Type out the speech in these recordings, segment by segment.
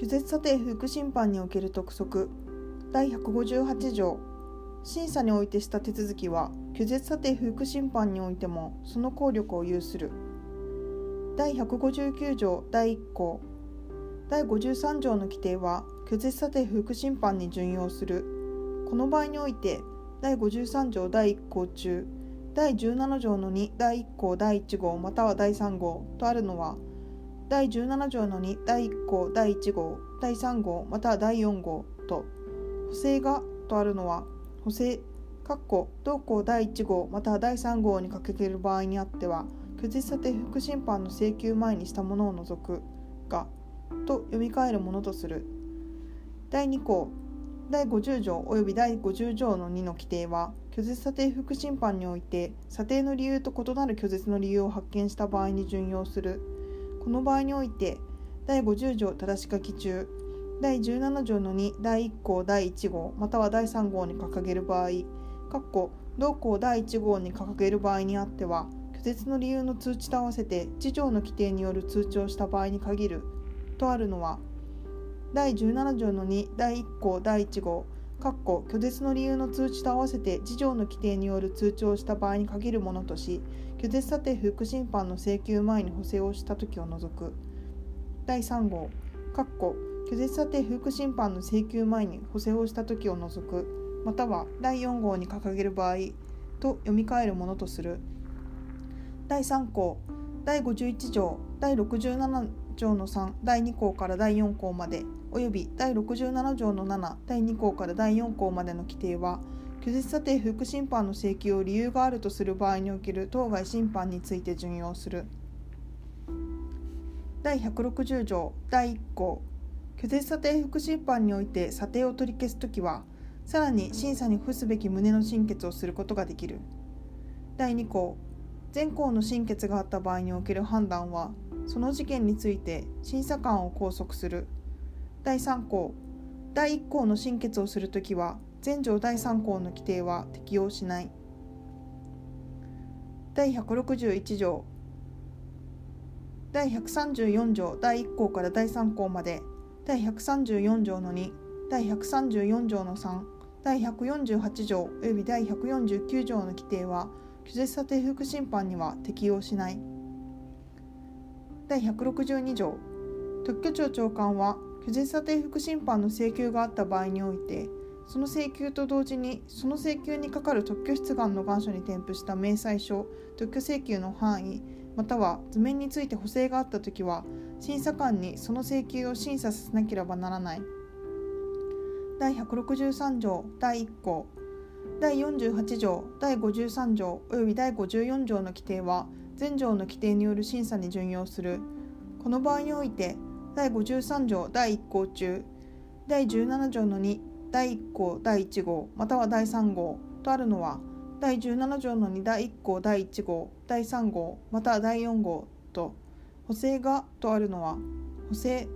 拒絶査定不服審判における督促。第158条。審査においてした手続きは拒絶査定不服審判においてもその効力を有する。第159条。第1項。第53条の規定は拒絶査定不服審判に準用する。この場合において第53条。第1項中。第17条の2第1項。第1号。または第3号。とあるのは第17条の2第1項第1号第3号または第4号と補正がとあるのは補正括弧同項第1号または第3号に掲げる場合にあっては拒絶査定不服審判の請求前にしたものを除くがと読み替えるものとする。第2項第50条及び第50条の2の規定は拒絶査定不服審判において査定の理由と異なる拒絶の理由を発見した場合に準用する。この場合において第50条正し書き中第17条の2第1項第1号または第3号に掲げる場合同項第1号に掲げる場合にあっては拒絶の理由の通知と合わせて次条の規定による通知をした場合に限るとあるのは第17条の2第1項第1号拒絶の理由の通知と合わせて次条の規定による通知をした場合に限るものとし拒絶査定不服審判の請求前に補正をした時を除く。第3号。拒絶査定不服審判の請求前に補正をした時を除く。または第4号に掲げる場合と読み替えるものとする。第3項。第51条。第67条の3第2項から第4項まで。および第67条の7第2項から第4項までの規定は拒絶査定不服審判の請求を理由があるとする場合における当該審判について準用する。第160条第1項。拒絶査定不審判において査定を取り消すときはさらに審査に付すべき旨の審決をすることができる。第2項。全項の審決があった場合における判断はその事件について審査官を拘束する。第3項。第1項の審決をするときは全条第3項の規定は適用しない。第161条。第134条第1項から第3項まで。第134条の2第134条の3第148条。及び第149条の規定は拒絶査定副審判には適用しない。第162条。特許庁長官は拒絶査定副審判の請求があった場合においてその請求と同時にその請求にかかる特許出願の願書に添付した明細書特許請求の範囲または図面について補正があったときは審査官にその請求を審査させなければならない。第163条第1項第48条第53条及び第54条の規定は全条の規定による審査に準用する。この場合において第53条第1項中第17条の2第1項第1号または第3号とあるのは第17条の2第1項第1号第3号または第4号と補正がとあるのは補正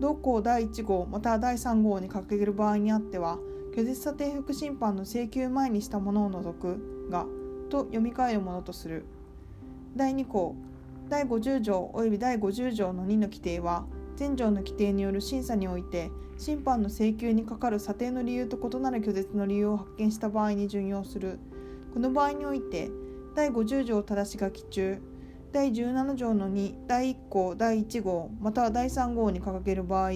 同項第1号または第3号に掲げる場合にあっては拒絶査定副審判の請求前にしたものを除くがと読み替えるものとする。第2項第50条及び第50条の2の規定は全条の規定による審査において審判の請求にかかる査定の理由と異なる拒絶の理由を発見した場合に準用する。この場合において第50条正し書き中第17条の2第1項第1号または第3号に掲げる場合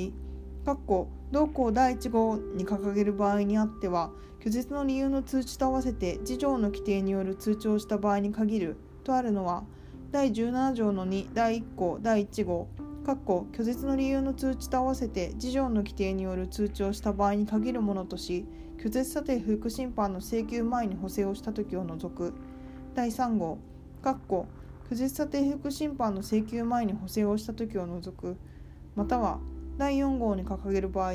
同項第1号に掲げる場合にあっては拒絶の理由の通知と合わせて次条の規定による通知をした場合に限るとあるのは第17条の2第1項第1号拒絶の理由の通知と合わせて次条の規定による通知をした場合に限るものとし拒絶査定不服審判の請求前に補正をした時を除く。第3号。拒絶査定不服審判の請求前に補正をした時を除く。または第4号に掲げる場合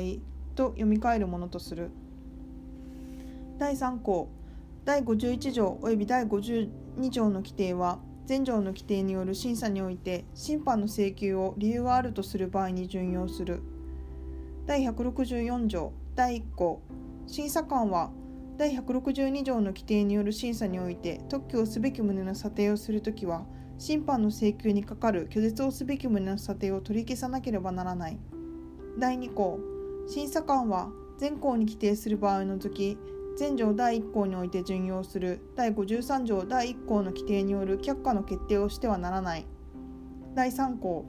と読み替えるものとする。第3項。第51条及び第52条の規定は前条の規定による審査において審判の請求を理由があるとする場合に準用する。第164条第1項。審査官は第162条の規定による審査において特許をすべき旨の査定をするときは審判の請求にかかる拒絶をすべき旨の査定を取り消さなければならない。第2項。審査官は全項に規定する場合を除き全条第1項において準用する。第53条第1項の規定による却下の決定をしてはならない。第3項。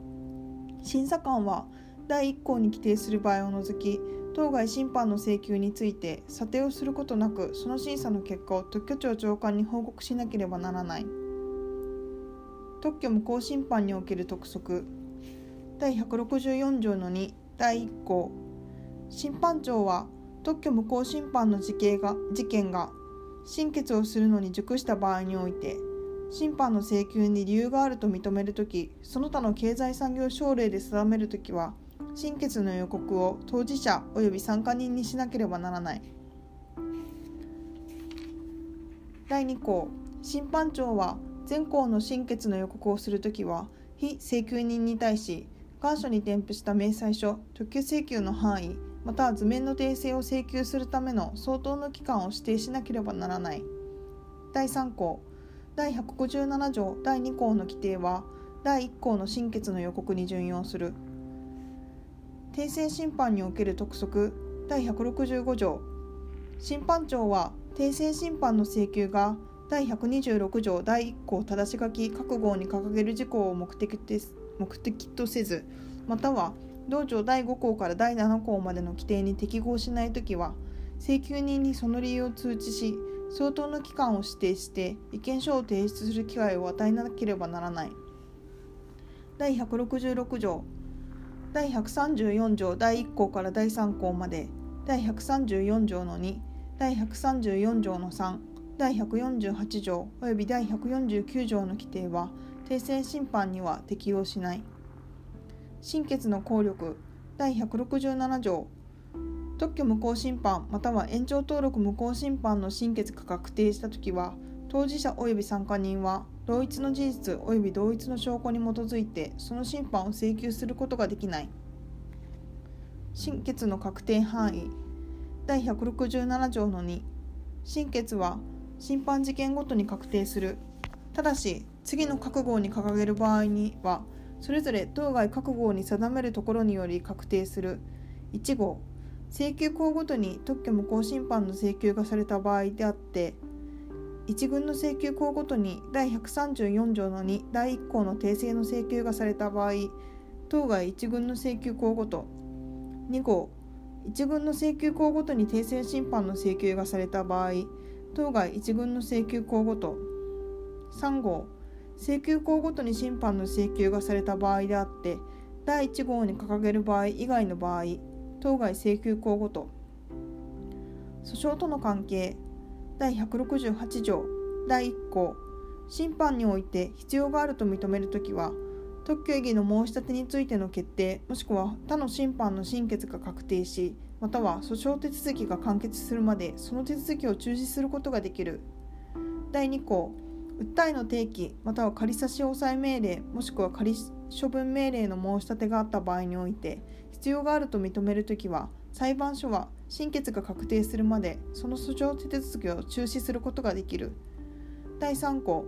審査官は第1項に規定する場合を除き当該審判の請求について査定をすることなくその審査の結果を特許庁長官に報告しなければならない。特許無効審判における督促第164条の2第1項。審判長は特許無効審判の事件が事件が審決をするのに熟した場合において審判の請求に理由があると認めるときその他の経済産業省令で定めるときは審決の予告を当事者及び参加人にしなければならない。第2項審判長は全項の審決の予告をするときは非請求人に対し願書に添付した明細書特許請求の範囲また図面の訂正を請求するための相当の期間を指定しなければならない。第3項。第157条。第2項の規定は第1項の審決の予告に準用する。訂正審判における督促。第165条。審判長は訂正審判の請求が第126条。第1項正し書き覚悟に掲げる事項を目的です。目的とせずまたは同条第5項から第7項までの規定に適合しないときは請求人にその理由を通知し相当の期間を指定して意見書を提出する機会を与えなければならない。第166条第134条第1項から第3項まで第134条の2第134条の3第148条及び第149条の規定は訂正審判には適用しない。審決の効力第167条。特許無効審判または延長登録無効審判の審決が確定したときは当事者及び参加人は同一の事実及び同一の証拠に基づいてその審判を請求することができない。審決の確定範囲第167条の2審決は審判事件ごとに確定する。ただし次の覚悟に掲げる場合にはそれぞれ当該覚悟に定めるところにより確定する。1号請求項ごとに特許無効審判の請求がされた場合であって一軍の請求項ごとに第134条の2第1項の訂正の請求がされた場合当該一軍の請求項ごと。2号一軍の請求項ごとに訂正審判の請求がされた場合当該一軍の請求項ごと。3号請求項ごとに審判の請求がされた場合であって第1号に掲げる場合以外の場合当該請求項ごと。訴訟との関係第168条第1項。審判において必要があると認めるときは特許異議の申し立てについての決定もしくは他の審判の審決が確定しまたは訴訟手続きが完結するまでその手続きを中止することができる。第2項。訴えの提起または仮差し押さえ命令もしくは仮処分命令の申し立てがあった場合において必要があると認めるときは裁判所は審決が確定するまでその訴訟手続きを中止することができる。第3項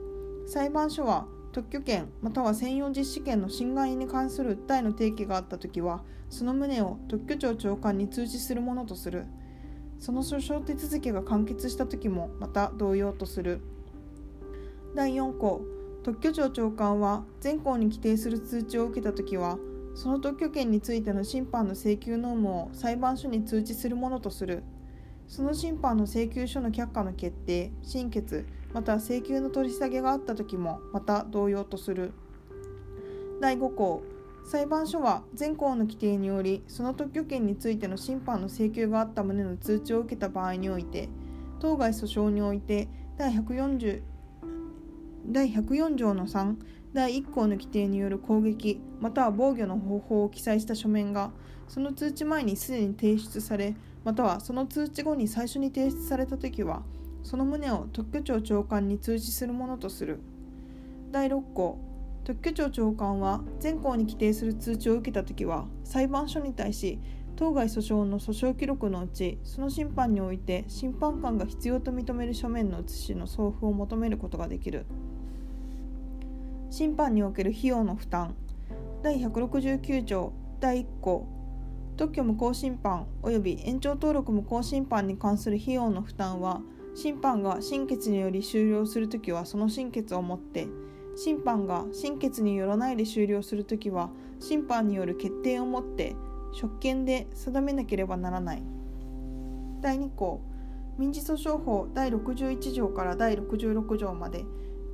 裁判所は特許権または専用実施権の侵害に関する訴えの提起があったときはその旨を特許庁長官に通知するものとする。その訴訟手続きが完結したときもまた同様とする。第4項特許庁長官は全項に規定する通知を受けたときはその特許権についての審判の請求ノームを裁判所に通知するものとする。その審判の請求書の却下の決定審決また請求の取り下げがあった時もまた同様とする。第5項裁判所は全項の規定によりその特許権についての審判の請求があった旨の通知を受けた場合において当該訴訟において第140第104条の3第1項の規定による攻撃または防御の方法を記載した書面がその通知前にすでに提出されまたはその通知後に最初に提出された時はその旨を特許庁長官に通知するものとする第6項特許庁長官は全項に規定する通知を受けた時は裁判所に対し当該訴訟の訴訟記録のうちその審判において審判官が必要と認める書面の写しの送付を求めることができる。審判における費用の負担。第169条第1項。特許無効審判及び延長登録無効審判に関する費用の負担は審判が審決により終了するときはその審決をもって。審判が審決によらないで終了するときは審判による決定をもって職権で定めなければならない。第2項。民事訴訟法第61条から第66条まで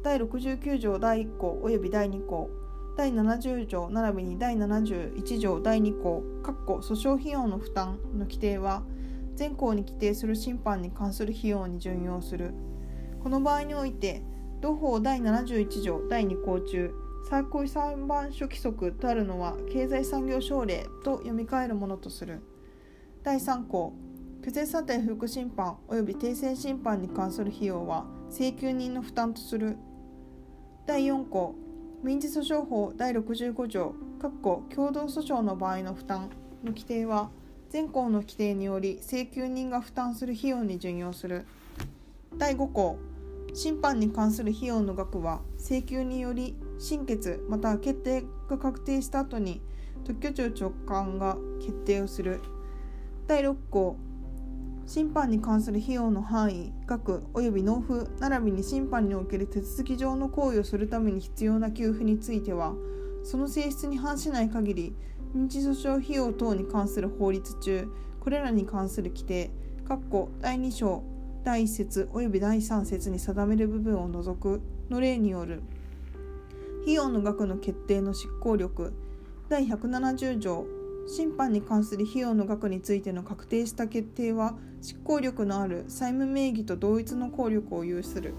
第69条第1項及び第2項第70条並びに第71条第2項訴訟費用の負担の規定は全項に規定する審判に関する費用に準用する。この場合において同法第71条第2項中最高裁判所規則とあるのは経済産業省令と読み替えるものとする。第3項拒絶査定副審判及び訂正審判に関する費用は請求人の負担とする。第4項民事訴訟法第65条共同訴訟の場合の負担の規定は全項の規定により請求人が負担する費用に準用する。第5項審判に関する費用の額は請求により審決または決定が確定した後に特許庁長官が決定をする。第6項審判に関する費用の範囲額及び納付並びに審判における手続き上の行為をするために必要な給付についてはその性質に反しない限り民事訴訟費用等に関する法律中これらに関する規定第2章第1節及び第3節に定める部分を除くの例による。費用の額の決定の執行力第170条審判に関する費用の額についての確定した決定は執行力のある債務名義と同一の効力を有する。